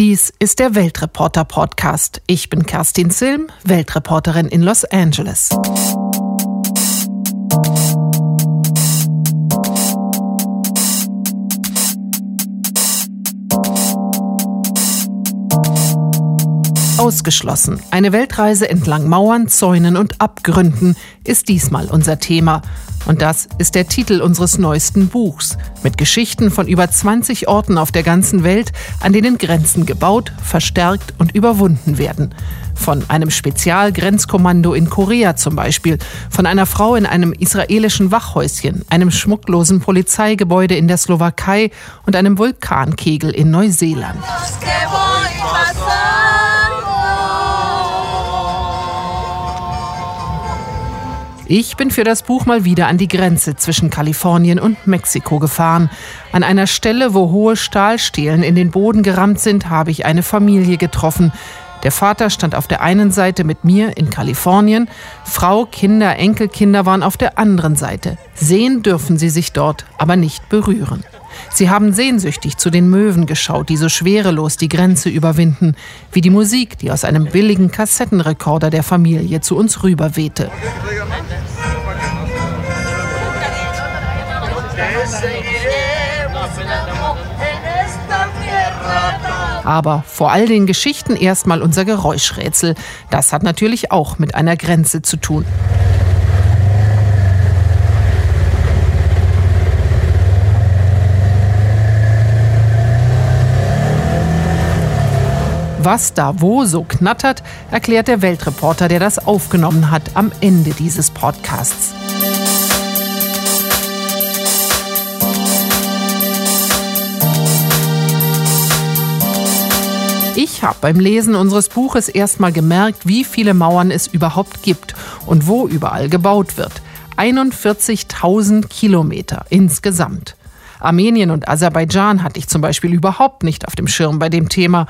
Dies ist der Weltreporter Podcast. Ich bin Kerstin Silm, Weltreporterin in Los Angeles. Ausgeschlossen. Eine Weltreise entlang Mauern, Zäunen und Abgründen ist diesmal unser Thema. Und das ist der Titel unseres neuesten Buchs mit Geschichten von über 20 Orten auf der ganzen Welt, an denen Grenzen gebaut, verstärkt und überwunden werden. Von einem Spezialgrenzkommando in Korea zum Beispiel, von einer Frau in einem israelischen Wachhäuschen, einem schmucklosen Polizeigebäude in der Slowakei und einem Vulkankegel in Neuseeland. Ich bin für das Buch mal wieder an die Grenze zwischen Kalifornien und Mexiko gefahren. An einer Stelle, wo hohe Stahlstelen in den Boden gerammt sind, habe ich eine Familie getroffen. Der Vater stand auf der einen Seite mit mir in Kalifornien, Frau, Kinder, Enkelkinder waren auf der anderen Seite. Sehen dürfen sie sich dort, aber nicht berühren. Sie haben sehnsüchtig zu den Möwen geschaut, die so schwerelos die Grenze überwinden, wie die Musik, die aus einem billigen Kassettenrekorder der Familie zu uns rüberwehte. Aber vor all den Geschichten erstmal unser Geräuschrätsel. Das hat natürlich auch mit einer Grenze zu tun. Was da wo so knattert, erklärt der Weltreporter, der das aufgenommen hat, am Ende dieses Podcasts. Ich habe beim Lesen unseres Buches erstmal gemerkt, wie viele Mauern es überhaupt gibt und wo überall gebaut wird. 41.000 Kilometer insgesamt. Armenien und Aserbaidschan hatte ich zum Beispiel überhaupt nicht auf dem Schirm bei dem Thema.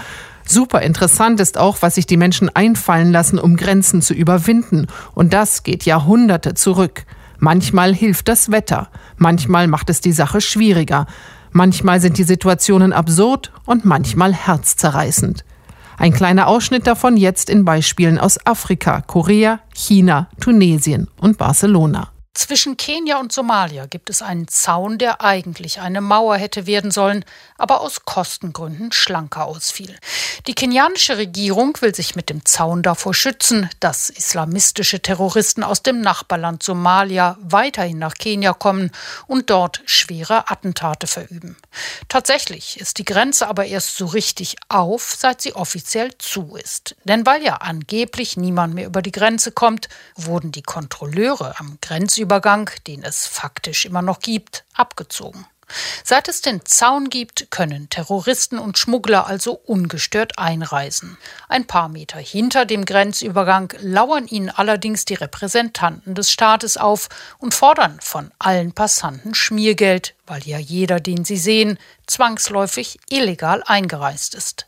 Super interessant ist auch, was sich die Menschen einfallen lassen, um Grenzen zu überwinden. Und das geht Jahrhunderte zurück. Manchmal hilft das Wetter, manchmal macht es die Sache schwieriger. Manchmal sind die Situationen absurd und manchmal herzzerreißend. Ein kleiner Ausschnitt davon jetzt in Beispielen aus Afrika, Korea, China, Tunesien und Barcelona. Zwischen Kenia und Somalia gibt es einen Zaun, der eigentlich eine Mauer hätte werden sollen, aber aus Kostengründen schlanker ausfiel. Die kenianische Regierung will sich mit dem Zaun davor schützen, dass islamistische Terroristen aus dem Nachbarland Somalia weiterhin nach Kenia kommen und dort schwere Attentate verüben. Tatsächlich ist die Grenze aber erst so richtig auf, seit sie offiziell zu ist. Denn weil ja angeblich niemand mehr über die Grenze kommt, wurden die Kontrolleure am Grenzübergang den es faktisch immer noch gibt, abgezogen. Seit es den Zaun gibt, können Terroristen und Schmuggler also ungestört einreisen. Ein paar Meter hinter dem Grenzübergang lauern ihnen allerdings die Repräsentanten des Staates auf und fordern von allen Passanten Schmiergeld, weil ja jeder, den sie sehen, zwangsläufig illegal eingereist ist.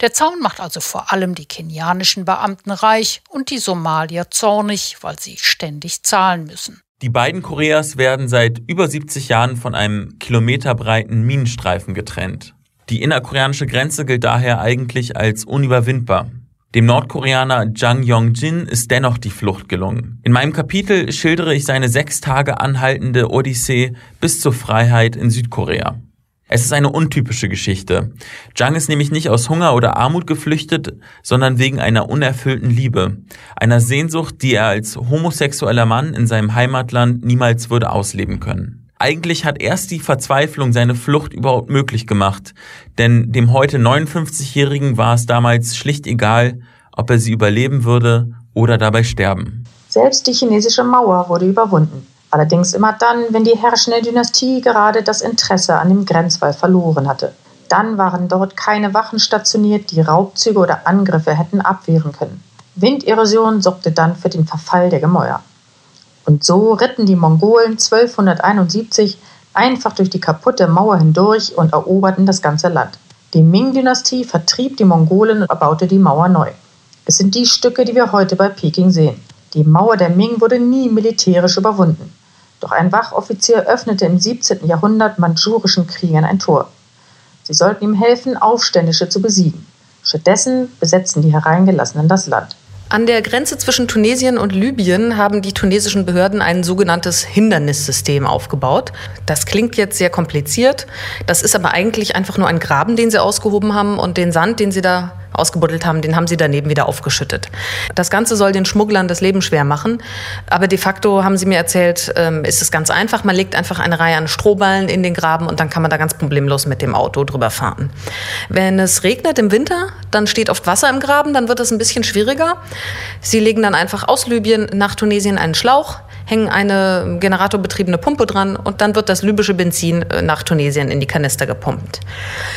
Der Zaun macht also vor allem die kenianischen Beamten reich und die Somalier zornig, weil sie ständig zahlen müssen. Die beiden Koreas werden seit über 70 Jahren von einem kilometerbreiten Minenstreifen getrennt. Die innerkoreanische Grenze gilt daher eigentlich als unüberwindbar. Dem Nordkoreaner Jang Yong-jin ist dennoch die Flucht gelungen. In meinem Kapitel schildere ich seine sechs Tage anhaltende Odyssee bis zur Freiheit in Südkorea. Es ist eine untypische Geschichte. Jung ist nämlich nicht aus Hunger oder Armut geflüchtet, sondern wegen einer unerfüllten Liebe, einer Sehnsucht, die er als homosexueller Mann in seinem Heimatland niemals würde ausleben können. Eigentlich hat erst die Verzweiflung seine Flucht überhaupt möglich gemacht, denn dem heute 59-Jährigen war es damals schlicht egal, ob er sie überleben würde oder dabei sterben. Selbst die chinesische Mauer wurde überwunden. Allerdings immer dann, wenn die herrschende Dynastie gerade das Interesse an dem Grenzwall verloren hatte. Dann waren dort keine Wachen stationiert, die Raubzüge oder Angriffe hätten abwehren können. Winderosion sorgte dann für den Verfall der Gemäuer. Und so ritten die Mongolen 1271 einfach durch die kaputte Mauer hindurch und eroberten das ganze Land. Die Ming-Dynastie vertrieb die Mongolen und erbaute die Mauer neu. Es sind die Stücke, die wir heute bei Peking sehen. Die Mauer der Ming wurde nie militärisch überwunden. Doch ein Wachoffizier öffnete im 17. Jahrhundert mandschurischen Kriegern ein Tor. Sie sollten ihm helfen, Aufständische zu besiegen. Stattdessen besetzten die Hereingelassenen das Land. An der Grenze zwischen Tunesien und Libyen haben die tunesischen Behörden ein sogenanntes Hindernissystem aufgebaut. Das klingt jetzt sehr kompliziert. Das ist aber eigentlich einfach nur ein Graben, den sie ausgehoben haben und den Sand, den sie da ausgebuddelt haben, den haben sie daneben wieder aufgeschüttet. Das Ganze soll den Schmugglern das Leben schwer machen. Aber de facto haben sie mir erzählt, ähm, ist es ganz einfach. Man legt einfach eine Reihe an Strohballen in den Graben und dann kann man da ganz problemlos mit dem Auto drüber fahren. Wenn es regnet im Winter, dann steht oft Wasser im Graben, dann wird es ein bisschen schwieriger. Sie legen dann einfach aus Libyen nach Tunesien einen Schlauch, hängen eine generatorbetriebene Pumpe dran und dann wird das libysche Benzin äh, nach Tunesien in die Kanister gepumpt.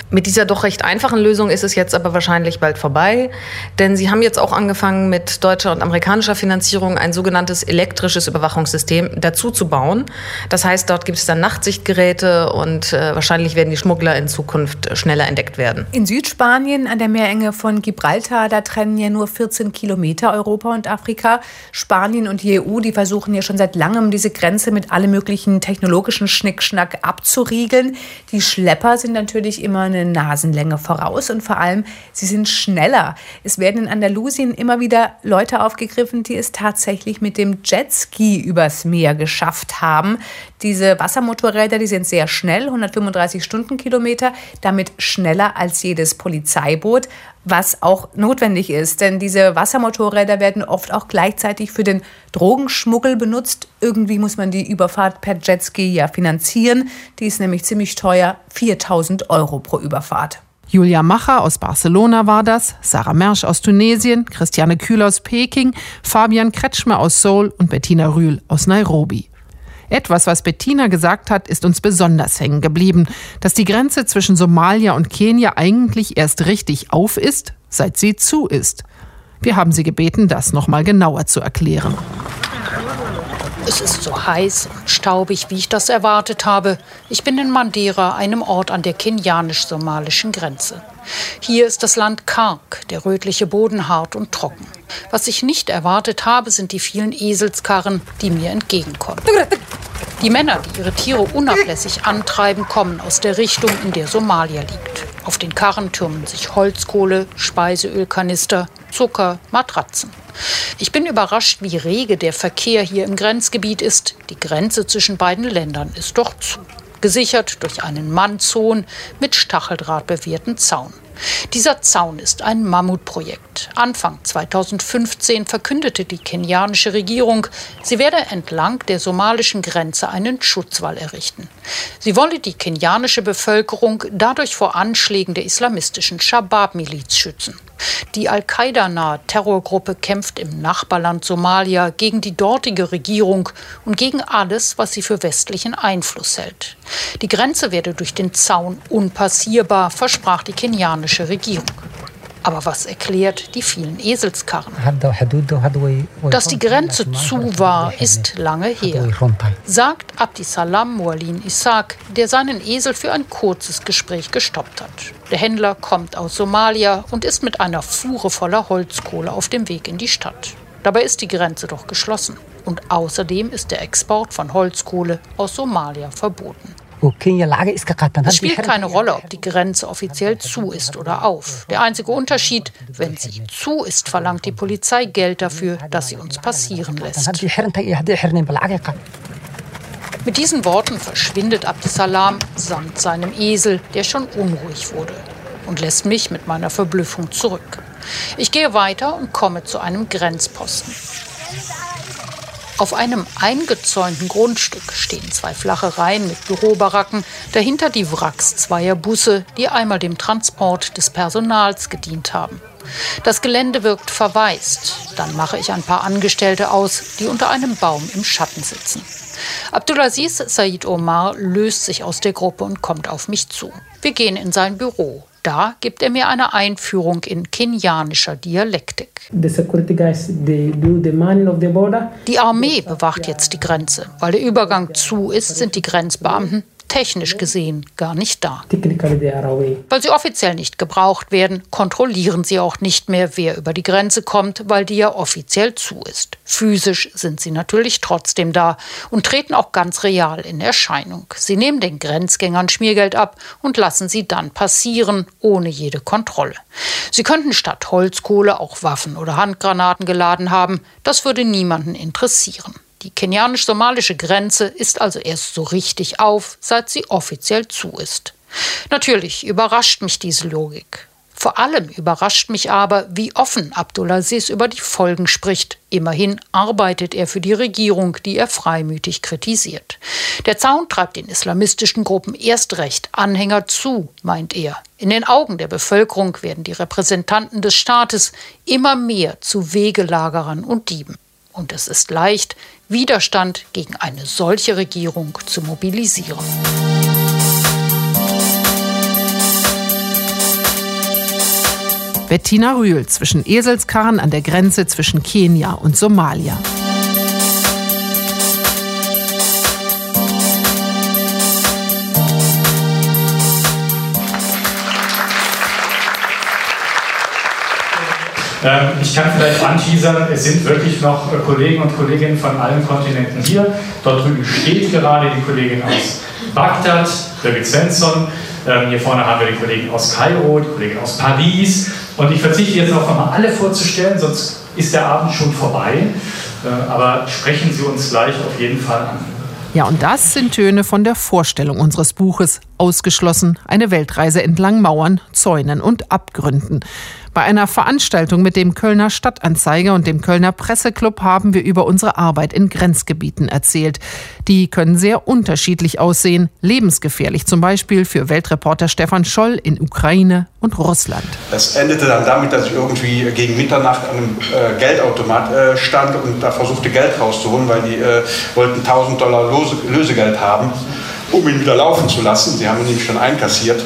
Mit dieser doch recht einfachen Lösung ist es jetzt aber wahrscheinlich bald vorbei, denn sie haben jetzt auch angefangen mit deutscher und amerikanischer Finanzierung ein sogenanntes elektrisches Überwachungssystem dazu zu bauen. Das heißt, dort gibt es dann Nachtsichtgeräte und äh, wahrscheinlich werden die Schmuggler in Zukunft schneller entdeckt werden. In Südspanien an der Meerenge von Gibraltar, da trennen ja nur 14 Kilometer Europa und Afrika. Spanien und die EU, die versuchen ja schon seit langem, diese Grenze mit allem möglichen technologischen Schnickschnack abzuriegeln. Die Schlepper sind natürlich immer eine Nasenlänge voraus und vor allem, sie sind schneller. Es werden in Andalusien immer wieder Leute aufgegriffen, die es tatsächlich mit dem Jetski übers Meer geschafft haben. Diese Wassermotorräder, die sind sehr schnell, 135 Stundenkilometer, damit schneller als jedes Polizeiboot was auch notwendig ist. Denn diese Wassermotorräder werden oft auch gleichzeitig für den Drogenschmuggel benutzt. Irgendwie muss man die Überfahrt per Jetski ja finanzieren. Die ist nämlich ziemlich teuer, 4000 Euro pro Überfahrt. Julia Macher aus Barcelona war das, Sarah Mersch aus Tunesien, Christiane Kühl aus Peking, Fabian Kretschmer aus Seoul und Bettina Rühl aus Nairobi. Etwas, was Bettina gesagt hat, ist uns besonders hängen geblieben, dass die Grenze zwischen Somalia und Kenia eigentlich erst richtig auf ist, seit sie zu ist. Wir haben sie gebeten, das nochmal genauer zu erklären. Es ist so heiß und staubig, wie ich das erwartet habe. Ich bin in Mandera, einem Ort an der kenianisch-somalischen Grenze. Hier ist das Land karg, der rötliche Boden hart und trocken. Was ich nicht erwartet habe, sind die vielen Eselskarren, die mir entgegenkommen. Die Männer, die ihre Tiere unablässig antreiben, kommen aus der Richtung, in der Somalia liegt. Auf den Karren türmen sich Holzkohle, Speiseölkanister, Zucker, Matratzen. Ich bin überrascht, wie rege der Verkehr hier im Grenzgebiet ist. Die Grenze zwischen beiden Ländern ist doch zu gesichert durch einen Mannzonen mit Stacheldraht bewehrten Zaun. Dieser Zaun ist ein Mammutprojekt. Anfang 2015 verkündete die kenianische Regierung, sie werde entlang der somalischen Grenze einen Schutzwall errichten. Sie wolle die kenianische Bevölkerung dadurch vor Anschlägen der islamistischen Shabab-Miliz schützen. Die Al-Qaida-nahe Terrorgruppe kämpft im Nachbarland Somalia gegen die dortige Regierung und gegen alles, was sie für westlichen Einfluss hält. Die Grenze werde durch den Zaun unpassierbar, versprach die kenianische Regierung. Aber was erklärt die vielen Eselskarren? Dass die Grenze zu war, ist lange her, sagt Abdisalam Mualin Isaac, der seinen Esel für ein kurzes Gespräch gestoppt hat. Der Händler kommt aus Somalia und ist mit einer Fuhre voller Holzkohle auf dem Weg in die Stadt. Dabei ist die Grenze doch geschlossen. Und außerdem ist der Export von Holzkohle aus Somalia verboten. Es spielt keine Rolle, ob die Grenze offiziell zu ist oder auf. Der einzige Unterschied, wenn sie zu ist, verlangt die Polizei Geld dafür, dass sie uns passieren lässt. Mit diesen Worten verschwindet Abdisalam samt seinem Esel, der schon unruhig wurde, und lässt mich mit meiner Verblüffung zurück. Ich gehe weiter und komme zu einem Grenzposten. Auf einem eingezäunten Grundstück stehen zwei flache Reihen mit Bürobaracken, dahinter die Wracks zweier Busse, die einmal dem Transport des Personals gedient haben. Das Gelände wirkt verwaist. Dann mache ich ein paar Angestellte aus, die unter einem Baum im Schatten sitzen. Abdulaziz Said Omar löst sich aus der Gruppe und kommt auf mich zu. Wir gehen in sein Büro. Da gibt er mir eine Einführung in kenianischer Dialektik. Die Armee bewacht jetzt die Grenze. Weil der Übergang zu ist, sind die Grenzbeamten technisch gesehen gar nicht da. Weil sie offiziell nicht gebraucht werden, kontrollieren sie auch nicht mehr, wer über die Grenze kommt, weil die ja offiziell zu ist. Physisch sind sie natürlich trotzdem da und treten auch ganz real in Erscheinung. Sie nehmen den Grenzgängern Schmiergeld ab und lassen sie dann passieren, ohne jede Kontrolle. Sie könnten statt Holzkohle auch Waffen oder Handgranaten geladen haben. Das würde niemanden interessieren. Die kenianisch-somalische Grenze ist also erst so richtig auf, seit sie offiziell zu ist. Natürlich überrascht mich diese Logik. Vor allem überrascht mich aber, wie offen Abdulaziz über die Folgen spricht. Immerhin arbeitet er für die Regierung, die er freimütig kritisiert. Der Zaun treibt den islamistischen Gruppen erst recht Anhänger zu, meint er. In den Augen der Bevölkerung werden die Repräsentanten des Staates immer mehr zu Wegelagerern und Dieben. Und es ist leicht, Widerstand gegen eine solche Regierung zu mobilisieren. Bettina Rühl zwischen Eselskarren an der Grenze zwischen Kenia und Somalia. Ich kann vielleicht anteasern, es sind wirklich noch äh, Kollegen und Kolleginnen von allen Kontinenten hier. Dort drüben steht gerade die Kollegin aus Bagdad, Birgit Svensson. Ähm, hier vorne haben wir die Kollegen aus Kairo, die Kollegin aus Paris. Und ich verzichte jetzt noch einmal alle vorzustellen, sonst ist der Abend schon vorbei. Äh, aber sprechen Sie uns gleich auf jeden Fall an. Ja, und das sind Töne von der Vorstellung unseres Buches Ausgeschlossen, eine Weltreise entlang Mauern, Zäunen und Abgründen. Bei einer Veranstaltung mit dem Kölner Stadtanzeiger und dem Kölner Presseclub haben wir über unsere Arbeit in Grenzgebieten erzählt. Die können sehr unterschiedlich aussehen, lebensgefährlich zum Beispiel für Weltreporter Stefan Scholl in Ukraine und Russland. Es endete dann damit, dass ich irgendwie gegen Mitternacht an einem äh, Geldautomat äh, stand und da versuchte Geld rauszuholen, weil die äh, wollten 1000 Dollar Lose Lösegeld haben, um ihn wieder laufen zu lassen. Sie haben ihn nämlich schon einkassiert.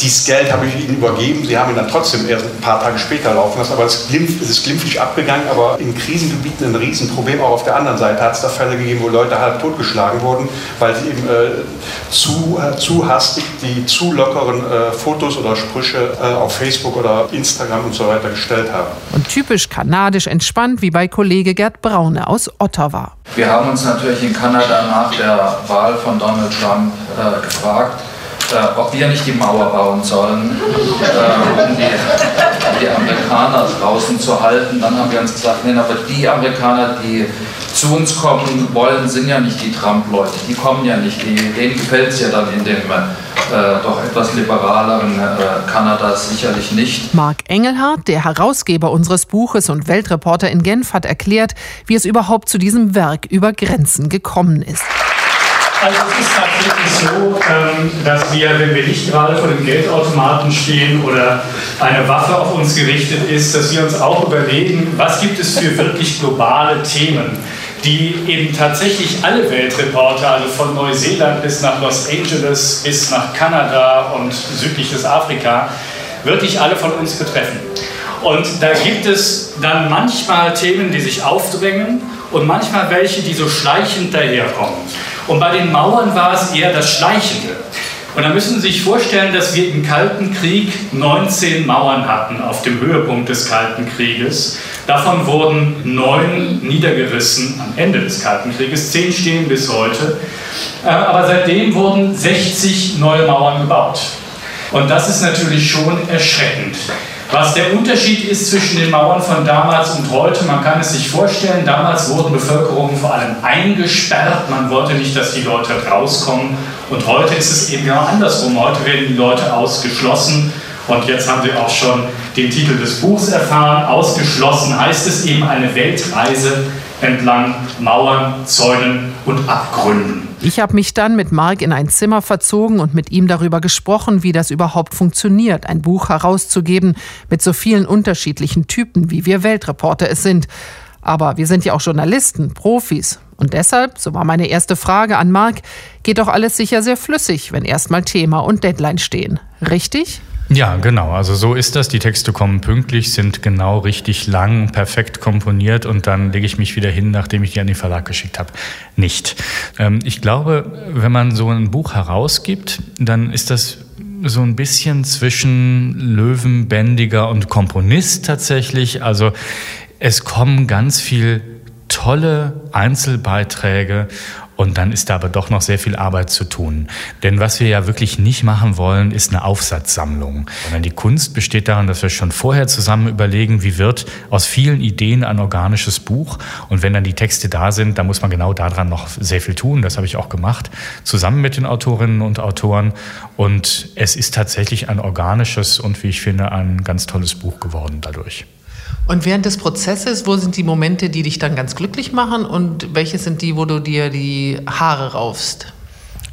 Dieses Geld habe ich ihnen übergeben. Sie haben ihn dann trotzdem erst ein paar Tage später laufen lassen. Aber es, glimpf, es ist glimpflich abgegangen. Aber in Krisengebieten ein Riesenproblem. Auch auf der anderen Seite hat es da Fälle gegeben, wo Leute halb totgeschlagen wurden, weil sie eben äh, zu, äh, zu hastig die zu lockeren äh, Fotos oder Sprüche äh, auf Facebook oder Instagram und so weiter gestellt haben. Und typisch kanadisch entspannt, wie bei Kollege Gerd Braune aus Ottawa. Wir haben uns natürlich in Kanada nach der Wahl von Donald Trump äh, gefragt, äh, ob wir nicht die Mauer bauen sollen, äh, um die, die, Amerikaner draußen zu halten. Dann haben wir uns gesagt, nein, aber die Amerikaner, die zu uns kommen wollen, sind ja nicht die Trump-Leute. Die kommen ja nicht. Die, denen gefällt es ja dann in dem äh, doch etwas liberaleren äh, Kanada sicherlich nicht. Marc Engelhardt, der Herausgeber unseres Buches und Weltreporter in Genf, hat erklärt, wie es überhaupt zu diesem Werk über Grenzen gekommen ist. Also es ist tatsächlich so, ähm, dass wir, wenn wir nicht gerade vor dem Geldautomaten stehen oder eine Waffe auf uns gerichtet ist, dass wir uns auch überlegen, was gibt es für wirklich globale Themen, die eben tatsächlich alle Weltreporter, also von Neuseeland bis nach Los Angeles bis nach Kanada und südliches Afrika, wirklich alle von uns betreffen. Und da gibt es dann manchmal Themen, die sich aufdrängen und manchmal welche, die so schleichend daherkommen. Und bei den Mauern war es eher das Schleichende. Und da müssen Sie sich vorstellen, dass wir im Kalten Krieg 19 Mauern hatten auf dem Höhepunkt des Kalten Krieges. Davon wurden neun niedergerissen am Ende des Kalten Krieges, zehn stehen bis heute. Äh, aber seitdem wurden 60 neue Mauern gebaut. Und das ist natürlich schon erschreckend. Was der Unterschied ist zwischen den Mauern von damals und heute, man kann es sich vorstellen, damals wurden Bevölkerungen vor allem eingesperrt, man wollte nicht, dass die Leute rauskommen. Und heute ist es eben genau andersrum, heute werden die Leute ausgeschlossen. Und jetzt haben Sie auch schon den Titel des Buchs erfahren, ausgeschlossen heißt es eben eine Weltreise entlang Mauern, Zäunen und Abgründen. Ich habe mich dann mit Mark in ein Zimmer verzogen und mit ihm darüber gesprochen, wie das überhaupt funktioniert, ein Buch herauszugeben mit so vielen unterschiedlichen Typen, wie wir Weltreporter es sind. Aber wir sind ja auch Journalisten, Profis. Und deshalb, so war meine erste Frage an Mark, geht doch alles sicher sehr flüssig, wenn erstmal Thema und Deadline stehen. Richtig? Ja, genau. Also so ist das. Die Texte kommen pünktlich, sind genau richtig lang, perfekt komponiert und dann lege ich mich wieder hin, nachdem ich die an den Verlag geschickt habe. Nicht. Ähm, ich glaube, wenn man so ein Buch herausgibt, dann ist das so ein bisschen zwischen Löwenbändiger und Komponist tatsächlich. Also es kommen ganz viel tolle Einzelbeiträge und dann ist da aber doch noch sehr viel Arbeit zu tun. Denn was wir ja wirklich nicht machen wollen, ist eine Aufsatzsammlung. Sondern die Kunst besteht darin, dass wir schon vorher zusammen überlegen, wie wird aus vielen Ideen ein organisches Buch. Und wenn dann die Texte da sind, dann muss man genau daran noch sehr viel tun. Das habe ich auch gemacht, zusammen mit den Autorinnen und Autoren. Und es ist tatsächlich ein organisches und, wie ich finde, ein ganz tolles Buch geworden dadurch. Und während des Prozesses, wo sind die Momente, die dich dann ganz glücklich machen und welche sind die, wo du dir die Haare raufst?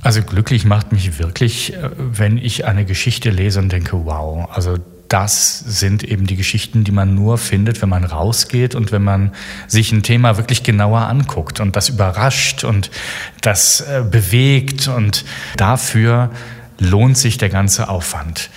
Also glücklich macht mich wirklich, äh, wenn ich eine Geschichte lese und denke, wow, also das sind eben die Geschichten, die man nur findet, wenn man rausgeht und wenn man sich ein Thema wirklich genauer anguckt und das überrascht und das äh, bewegt und dafür lohnt sich der ganze Aufwand.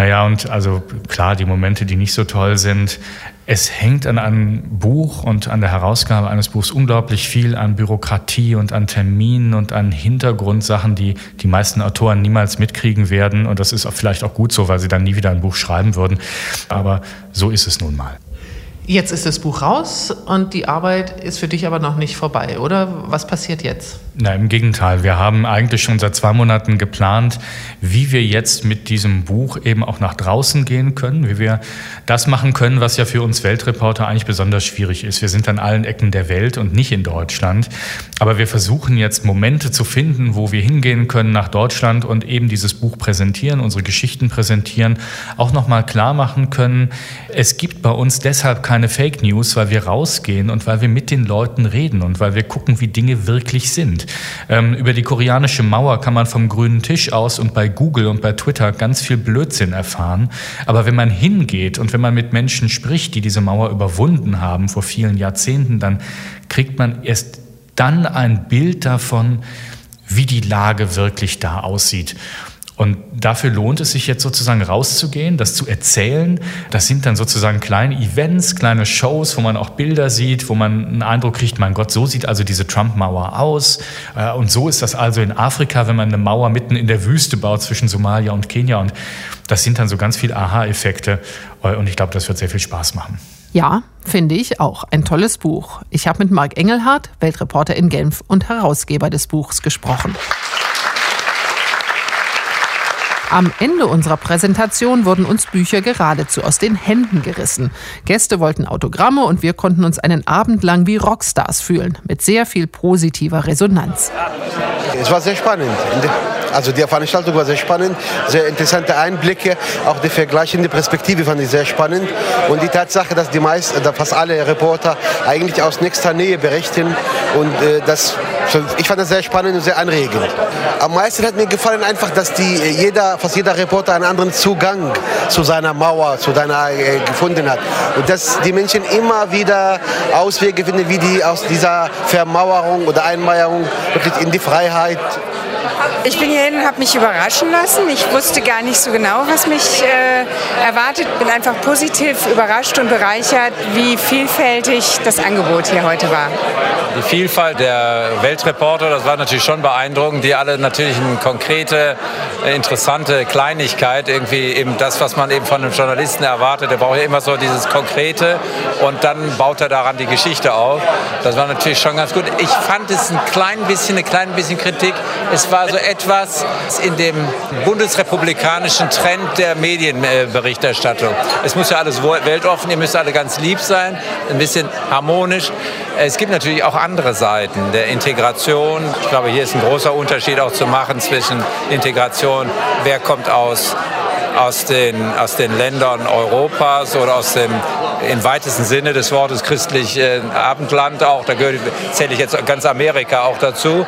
Naja, und also klar, die Momente, die nicht so toll sind, es hängt an einem Buch und an der Herausgabe eines Buchs unglaublich viel an Bürokratie und an Terminen und an Hintergrundsachen, die die meisten Autoren niemals mitkriegen werden. Und das ist auch vielleicht auch gut so, weil sie dann nie wieder ein Buch schreiben würden. Aber so ist es nun mal. Jetzt ist das Buch raus und die Arbeit ist für dich aber noch nicht vorbei, oder? Was passiert jetzt? Na, im Gegenteil. Wir haben eigentlich schon seit zwei Monaten geplant, wie wir jetzt mit diesem Buch eben auch nach draußen gehen können, wie wir das machen können, was ja für uns Weltreporter eigentlich besonders schwierig ist. Wir sind an allen Ecken der Welt und nicht in Deutschland. Aber wir versuchen jetzt Momente zu finden, wo wir hingehen können nach Deutschland und eben dieses Buch präsentieren, unsere Geschichten präsentieren, auch nochmal klar machen können, es gibt bei uns deshalb keine Fake News, weil wir rausgehen und weil wir mit den Leuten reden und weil wir gucken, wie Dinge wirklich sind. Ähm, über die koreanische Mauer kann man vom grünen Tisch aus und bei Google und bei Twitter ganz viel Blödsinn erfahren. Aber wenn man hingeht und wenn man mit Menschen spricht, die diese Mauer überwunden haben vor vielen Jahrzehnten, dann kriegt man erst dann ein Bild davon, wie die Lage wirklich da aussieht. Und dafür lohnt es sich jetzt sozusagen rauszugehen, das zu erzählen. Das sind dann sozusagen kleine Events, kleine Shows, wo man auch Bilder sieht, wo man einen Eindruck kriegt, mein Gott, so sieht also diese Trump-Mauer aus. Äh, und so ist das also in Afrika, wenn man eine Mauer mitten in der Wüste baut zwischen Somalia und Kenia. Und das sind dann so ganz viele Aha-Effekte. Äh, und ich glaube, das wird sehr viel Spaß machen. Ja, finde ich auch. Ein tolles Buch. Ich habe mit Marc Engelhardt, Weltreporter in Genf und Herausgeber des Buchs, gesprochen. Am Ende unserer Präsentation wurden uns Bücher geradezu aus den Händen gerissen. Gäste wollten Autogramme und wir konnten uns einen Abend lang wie Rockstars fühlen, mit sehr viel positiver Resonanz. Es war sehr spannend. Also die Veranstaltung war sehr spannend, sehr interessante Einblicke, auch die vergleichende Perspektive fand ich sehr spannend und die Tatsache, dass die meisten, fast alle Reporter eigentlich aus nächster Nähe berichten und äh, das, ich fand das sehr spannend und sehr anregend. Am meisten hat mir gefallen einfach, dass die, jeder, fast jeder Reporter einen anderen Zugang zu seiner Mauer, zu deiner äh, gefunden hat und dass die Menschen immer wieder Auswege finden, wie die aus dieser Vermauerung oder Einmeierung wirklich in die Freiheit ich bin hierhin und habe mich überraschen lassen. Ich wusste gar nicht so genau, was mich äh, erwartet. Bin einfach positiv überrascht und bereichert, wie vielfältig das Angebot hier heute war. Die Vielfalt der Weltreporter, das war natürlich schon beeindruckend. Die alle natürlich eine konkrete, interessante Kleinigkeit, irgendwie eben das, was man eben von einem Journalisten erwartet. Der braucht ja immer so dieses Konkrete und dann baut er daran die Geschichte auf. Das war natürlich schon ganz gut. Ich fand es ein klein bisschen, ein klein bisschen Kritik. Es war so etwas in dem bundesrepublikanischen Trend der Medienberichterstattung. Es muss ja alles weltoffen, ihr müsst alle ganz lieb sein, ein bisschen harmonisch. Es gibt natürlich auch andere Seiten der Integration. Ich glaube, hier ist ein großer Unterschied auch zu machen zwischen Integration, wer kommt aus aus den, aus den Ländern Europas oder aus dem im weitesten Sinne des Wortes christlich äh, Abendland auch, da gehört, zähle ich jetzt ganz Amerika auch dazu,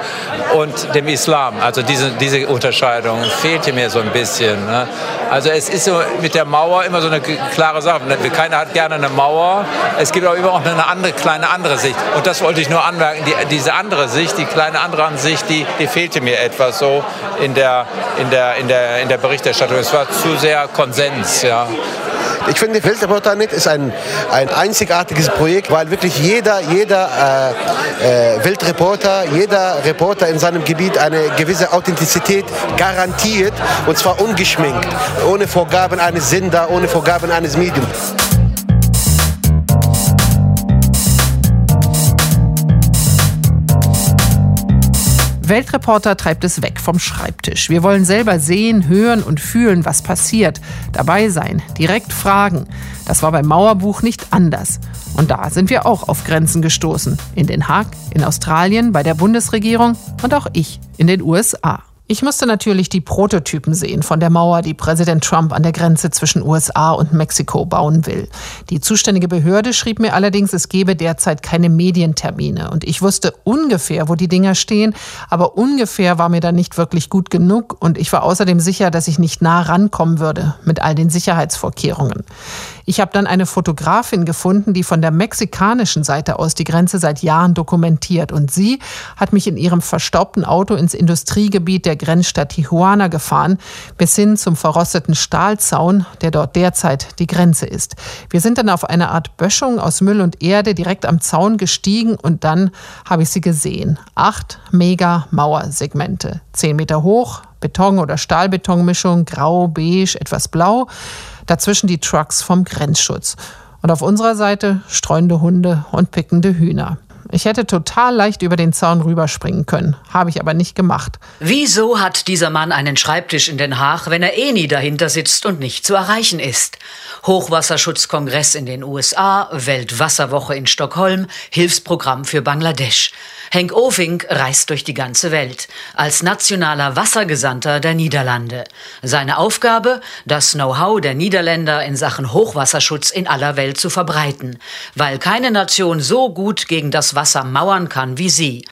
und dem Islam. Also diese, diese Unterscheidung fehlte mir so ein bisschen. Ne? Also es ist so mit der Mauer immer so eine klare Sache. Keiner hat gerne eine Mauer. Es gibt aber immer auch eine andere, kleine andere Sicht. Und das wollte ich nur anmerken. Die, diese andere Sicht, die kleine andere Ansicht, die, die fehlte mir etwas so in der, in der, in der, in der Berichterstattung. Es war zu sehr Konsens. Ja. Ich finde, Weltreporter.net ist ein, ein einzigartiges Projekt, weil wirklich jeder, jeder äh, äh, Weltreporter, jeder Reporter in seinem Gebiet eine gewisse Authentizität garantiert und zwar ungeschminkt, ohne Vorgaben eines Sender, ohne Vorgaben eines Mediums. Weltreporter treibt es weg vom Schreibtisch. Wir wollen selber sehen, hören und fühlen, was passiert. Dabei sein, direkt fragen. Das war beim Mauerbuch nicht anders. Und da sind wir auch auf Grenzen gestoßen. In Den Haag, in Australien, bei der Bundesregierung und auch ich in den USA. Ich musste natürlich die Prototypen sehen von der Mauer, die Präsident Trump an der Grenze zwischen USA und Mexiko bauen will. Die zuständige Behörde schrieb mir allerdings, es gebe derzeit keine Medientermine. Und ich wusste ungefähr, wo die Dinger stehen, aber ungefähr war mir dann nicht wirklich gut genug und ich war außerdem sicher, dass ich nicht nah rankommen würde mit all den Sicherheitsvorkehrungen. Ich habe dann eine Fotografin gefunden, die von der mexikanischen Seite aus die Grenze seit Jahren dokumentiert. Und sie hat mich in ihrem verstaubten Auto ins Industriegebiet der Grenzstadt Tijuana gefahren, bis hin zum verrosteten Stahlzaun, der dort derzeit die Grenze ist. Wir sind dann auf eine Art Böschung aus Müll und Erde direkt am Zaun gestiegen und dann habe ich sie gesehen. Acht Mega-Mauersegmente. Zehn Meter hoch, Beton- oder Stahlbetonmischung, grau, beige, etwas blau. Dazwischen die Trucks vom Grenzschutz. Und auf unserer Seite streunende Hunde und pickende Hühner. Ich hätte total leicht über den Zaun rüberspringen können, habe ich aber nicht gemacht. Wieso hat dieser Mann einen Schreibtisch in Den Haag, wenn er eh nie dahinter sitzt und nicht zu erreichen ist? Hochwasserschutzkongress in den USA, Weltwasserwoche in Stockholm, Hilfsprogramm für Bangladesch. Henk Oving reist durch die ganze Welt als nationaler Wassergesandter der Niederlande. Seine Aufgabe, das Know-how der Niederländer in Sachen Hochwasserschutz in aller Welt zu verbreiten, weil keine Nation so gut gegen das Wasser mauern kann wie sie.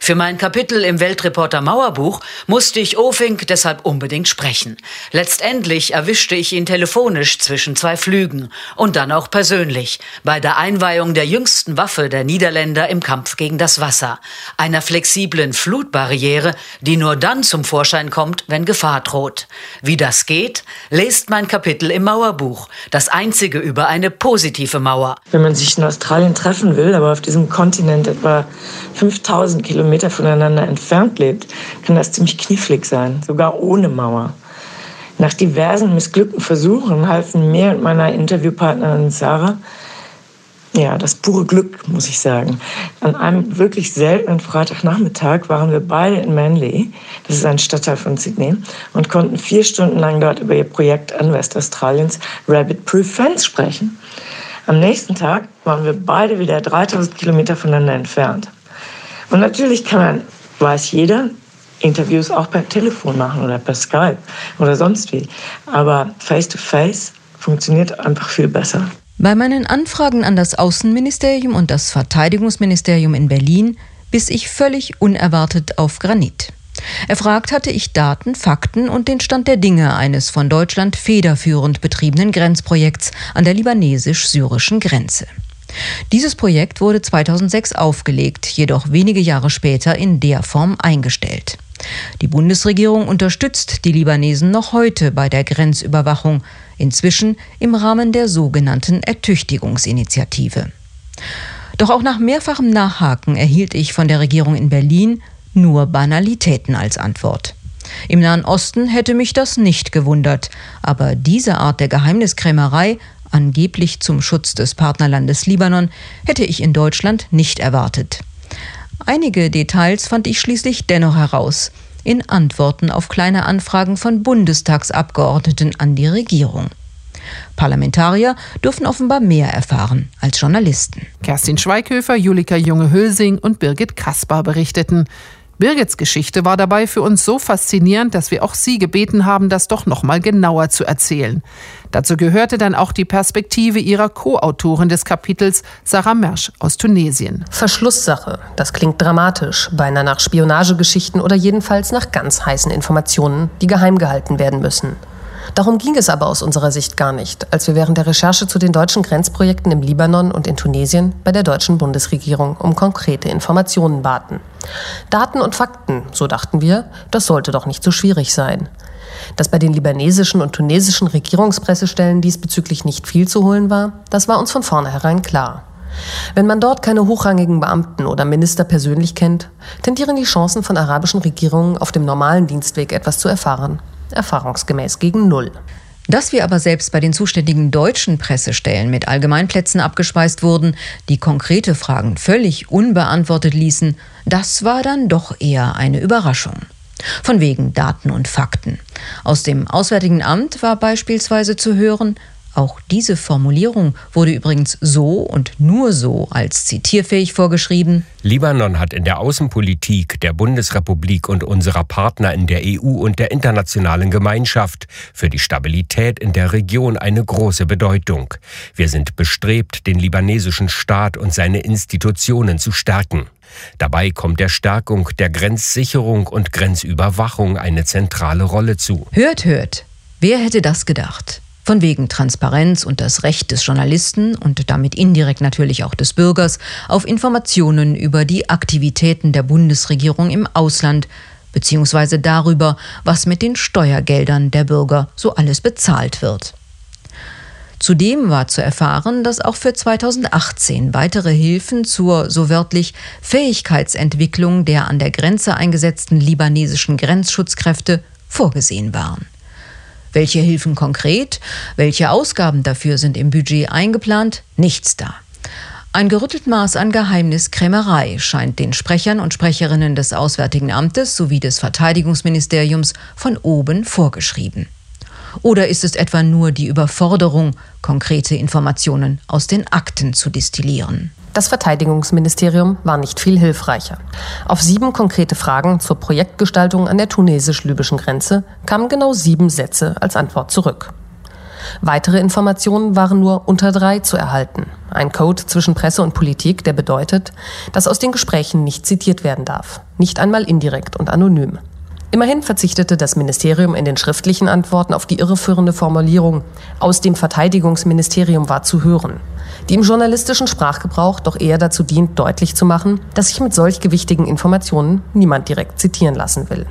Für mein Kapitel im Weltreporter Mauerbuch musste ich Oving deshalb unbedingt sprechen. Letztendlich erwischte ich ihn telefonisch zwischen zwei Flügen und dann auch persönlich bei der Einweihung der jüngsten Waffe der Niederländer im Kampf gegen das Wasser einer flexiblen Flutbarriere, die nur dann zum Vorschein kommt, wenn Gefahr droht. Wie das geht, lest mein Kapitel im Mauerbuch, das einzige über eine positive Mauer. Wenn man sich in Australien treffen will, aber auf diesem Kontinent etwa 5000 Kilometer voneinander entfernt lebt, kann das ziemlich knifflig sein, sogar ohne Mauer. Nach diversen missglückten Versuchen halfen mir und meiner Interviewpartnerin Sarah ja, das pure Glück, muss ich sagen. An einem wirklich seltenen Freitagnachmittag waren wir beide in Manly, das ist ein Stadtteil von Sydney, und konnten vier Stunden lang dort über ihr Projekt an Westaustraliens Rabbit Proof Fence sprechen. Am nächsten Tag waren wir beide wieder 3000 Kilometer voneinander entfernt. Und natürlich kann man, weiß jeder, Interviews auch per Telefon machen oder per Skype oder sonst wie. Aber face-to-face -face funktioniert einfach viel besser. Bei meinen Anfragen an das Außenministerium und das Verteidigungsministerium in Berlin biss ich völlig unerwartet auf Granit. Erfragt hatte ich Daten, Fakten und den Stand der Dinge eines von Deutschland federführend betriebenen Grenzprojekts an der libanesisch-syrischen Grenze. Dieses Projekt wurde 2006 aufgelegt, jedoch wenige Jahre später in der Form eingestellt. Die Bundesregierung unterstützt die Libanesen noch heute bei der Grenzüberwachung, inzwischen im Rahmen der sogenannten Ertüchtigungsinitiative. Doch auch nach mehrfachem Nachhaken erhielt ich von der Regierung in Berlin nur Banalitäten als Antwort. Im Nahen Osten hätte mich das nicht gewundert, aber diese Art der Geheimniskrämerei, angeblich zum Schutz des Partnerlandes Libanon, hätte ich in Deutschland nicht erwartet. Einige Details fand ich schließlich dennoch heraus in Antworten auf kleine Anfragen von Bundestagsabgeordneten an die Regierung. Parlamentarier dürfen offenbar mehr erfahren als Journalisten. Kerstin Schweighöfer, Julika Junge-Hülsing und Birgit Kaspar berichteten. Birgits Geschichte war dabei für uns so faszinierend, dass wir auch Sie gebeten haben, das doch noch mal genauer zu erzählen. Dazu gehörte dann auch die Perspektive ihrer Co-Autorin des Kapitels, Sarah Mersch aus Tunesien. Verschlusssache, das klingt dramatisch, beinahe nach Spionagegeschichten oder jedenfalls nach ganz heißen Informationen, die geheim gehalten werden müssen. Darum ging es aber aus unserer Sicht gar nicht, als wir während der Recherche zu den deutschen Grenzprojekten im Libanon und in Tunesien bei der deutschen Bundesregierung um konkrete Informationen baten. Daten und Fakten, so dachten wir, das sollte doch nicht so schwierig sein. Dass bei den libanesischen und tunesischen Regierungspressestellen diesbezüglich nicht viel zu holen war, das war uns von vornherein klar. Wenn man dort keine hochrangigen Beamten oder Minister persönlich kennt, tendieren die Chancen von arabischen Regierungen auf dem normalen Dienstweg etwas zu erfahren. Erfahrungsgemäß gegen Null. Dass wir aber selbst bei den zuständigen deutschen Pressestellen mit Allgemeinplätzen abgespeist wurden, die konkrete Fragen völlig unbeantwortet ließen, das war dann doch eher eine Überraschung. Von wegen Daten und Fakten. Aus dem Auswärtigen Amt war beispielsweise zu hören, auch diese Formulierung wurde übrigens so und nur so als zitierfähig vorgeschrieben. Libanon hat in der Außenpolitik der Bundesrepublik und unserer Partner in der EU und der internationalen Gemeinschaft für die Stabilität in der Region eine große Bedeutung. Wir sind bestrebt, den libanesischen Staat und seine Institutionen zu stärken. Dabei kommt der Stärkung der Grenzsicherung und Grenzüberwachung eine zentrale Rolle zu. Hört, hört. Wer hätte das gedacht? Von wegen Transparenz und das Recht des Journalisten und damit indirekt natürlich auch des Bürgers auf Informationen über die Aktivitäten der Bundesregierung im Ausland beziehungsweise darüber, was mit den Steuergeldern der Bürger so alles bezahlt wird. Zudem war zu erfahren, dass auch für 2018 weitere Hilfen zur, so wörtlich, Fähigkeitsentwicklung der an der Grenze eingesetzten libanesischen Grenzschutzkräfte vorgesehen waren. Welche Hilfen konkret, welche Ausgaben dafür sind im Budget eingeplant? Nichts da. Ein gerüttelt Maß an Geheimniskrämerei scheint den Sprechern und Sprecherinnen des Auswärtigen Amtes sowie des Verteidigungsministeriums von oben vorgeschrieben. Oder ist es etwa nur die Überforderung, konkrete Informationen aus den Akten zu destillieren? Das Verteidigungsministerium war nicht viel hilfreicher. Auf sieben konkrete Fragen zur Projektgestaltung an der tunesisch-libyschen Grenze kamen genau sieben Sätze als Antwort zurück. Weitere Informationen waren nur unter drei zu erhalten. Ein Code zwischen Presse und Politik, der bedeutet, dass aus den Gesprächen nicht zitiert werden darf. Nicht einmal indirekt und anonym. Immerhin verzichtete das Ministerium in den schriftlichen Antworten auf die irreführende Formulierung aus dem Verteidigungsministerium war zu hören die im journalistischen Sprachgebrauch doch eher dazu dient, deutlich zu machen, dass sich mit solch gewichtigen Informationen niemand direkt zitieren lassen will.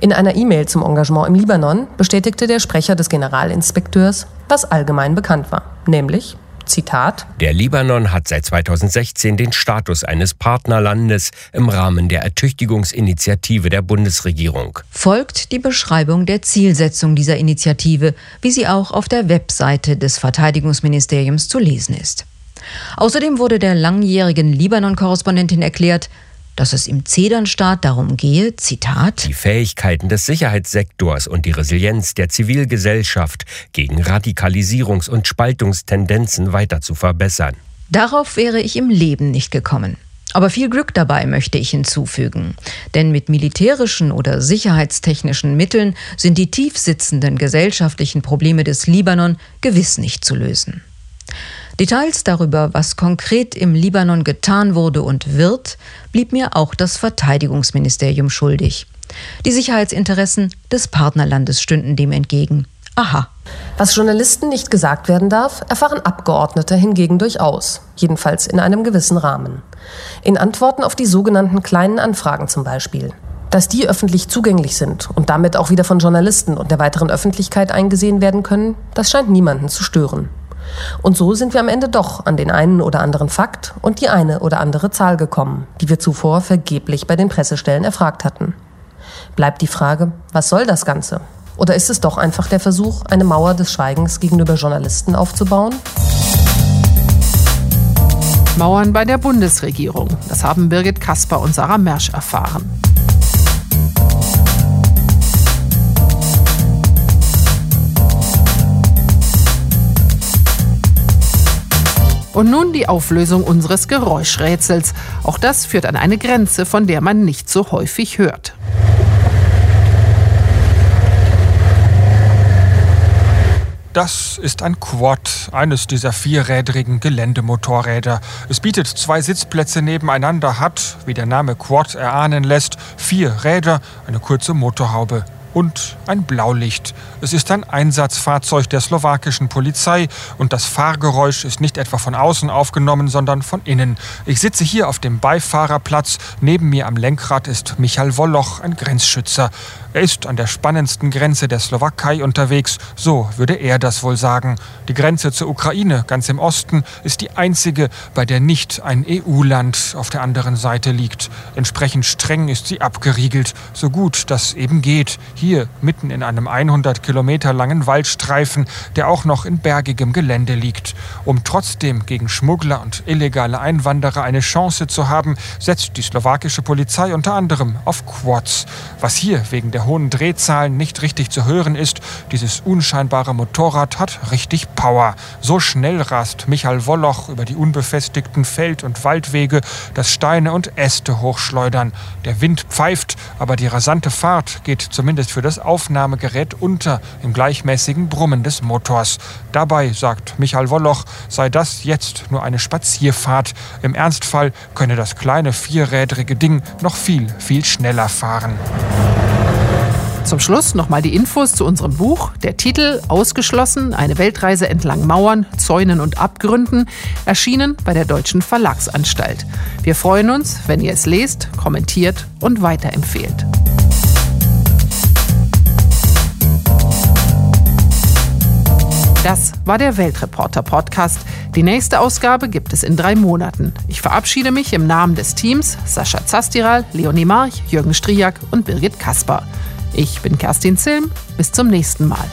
In einer E-Mail zum Engagement im Libanon bestätigte der Sprecher des Generalinspekteurs, was allgemein bekannt war, nämlich Zitat. Der Libanon hat seit 2016 den Status eines Partnerlandes im Rahmen der Ertüchtigungsinitiative der Bundesregierung. Folgt die Beschreibung der Zielsetzung dieser Initiative, wie sie auch auf der Webseite des Verteidigungsministeriums zu lesen ist. Außerdem wurde der langjährigen Libanon-Korrespondentin erklärt, dass es im Zedernstaat darum gehe, Zitat, die Fähigkeiten des Sicherheitssektors und die Resilienz der Zivilgesellschaft gegen Radikalisierungs- und Spaltungstendenzen weiter zu verbessern. Darauf wäre ich im Leben nicht gekommen. Aber viel Glück dabei möchte ich hinzufügen. Denn mit militärischen oder sicherheitstechnischen Mitteln sind die tiefsitzenden gesellschaftlichen Probleme des Libanon gewiss nicht zu lösen. Details darüber, was konkret im Libanon getan wurde und wird, blieb mir auch das Verteidigungsministerium schuldig. Die Sicherheitsinteressen des Partnerlandes stünden dem entgegen. Aha. Was Journalisten nicht gesagt werden darf, erfahren Abgeordnete hingegen durchaus, jedenfalls in einem gewissen Rahmen. In Antworten auf die sogenannten kleinen Anfragen zum Beispiel. Dass die öffentlich zugänglich sind und damit auch wieder von Journalisten und der weiteren Öffentlichkeit eingesehen werden können, das scheint niemanden zu stören. Und so sind wir am Ende doch an den einen oder anderen Fakt und die eine oder andere Zahl gekommen, die wir zuvor vergeblich bei den Pressestellen erfragt hatten. Bleibt die Frage, was soll das Ganze? Oder ist es doch einfach der Versuch, eine Mauer des Schweigens gegenüber Journalisten aufzubauen? Mauern bei der Bundesregierung. Das haben Birgit Kasper und Sarah Mersch erfahren. Und nun die Auflösung unseres Geräuschrätsels. Auch das führt an eine Grenze, von der man nicht so häufig hört. Das ist ein Quad, eines dieser vierrädrigen Geländemotorräder. Es bietet zwei Sitzplätze nebeneinander, hat, wie der Name Quad erahnen lässt, vier Räder, eine kurze Motorhaube. Und ein Blaulicht. Es ist ein Einsatzfahrzeug der slowakischen Polizei und das Fahrgeräusch ist nicht etwa von außen aufgenommen, sondern von innen. Ich sitze hier auf dem Beifahrerplatz. Neben mir am Lenkrad ist Michael Wolloch, ein Grenzschützer. Er ist an der spannendsten Grenze der Slowakei unterwegs, so würde er das wohl sagen. Die Grenze zur Ukraine, ganz im Osten, ist die einzige, bei der nicht ein EU-Land auf der anderen Seite liegt. Entsprechend streng ist sie abgeriegelt, so gut das eben geht. Hier, mitten in einem 100 Kilometer langen Waldstreifen, der auch noch in bergigem Gelände liegt. Um trotzdem gegen Schmuggler und illegale Einwanderer eine Chance zu haben, setzt die slowakische Polizei unter anderem auf Quads. Was hier wegen der hohen Drehzahlen nicht richtig zu hören ist, dieses unscheinbare Motorrad hat richtig Power. So schnell rast Michael Wolloch über die unbefestigten Feld- und Waldwege, dass Steine und Äste hochschleudern. Der Wind pfeift, aber die rasante Fahrt geht zumindest für das Aufnahmegerät unter im gleichmäßigen Brummen des Motors. Dabei, sagt Michael Wolloch, sei das jetzt nur eine Spazierfahrt. Im Ernstfall könne das kleine vierrädrige Ding noch viel, viel schneller fahren. Zum Schluss nochmal die Infos zu unserem Buch. Der Titel Ausgeschlossen, eine Weltreise entlang Mauern, Zäunen und Abgründen, erschienen bei der Deutschen Verlagsanstalt. Wir freuen uns, wenn ihr es lest, kommentiert und weiterempfehlt. Das war der Weltreporter Podcast. Die nächste Ausgabe gibt es in drei Monaten. Ich verabschiede mich im Namen des Teams Sascha Zastiral, Leonie March, Jürgen Striak und Birgit Kasper. Ich bin Kerstin Zilm. Bis zum nächsten Mal.